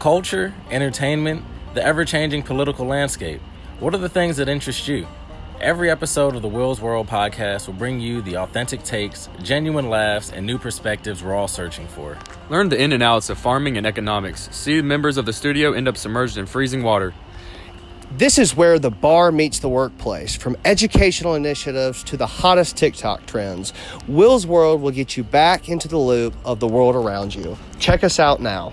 Culture, entertainment, the ever changing political landscape. What are the things that interest you? Every episode of the Will's World podcast will bring you the authentic takes, genuine laughs, and new perspectives we're all searching for. Learn the in and outs of farming and economics. See members of the studio end up submerged in freezing water. This is where the bar meets the workplace. From educational initiatives to the hottest TikTok trends, Will's World will get you back into the loop of the world around you. Check us out now.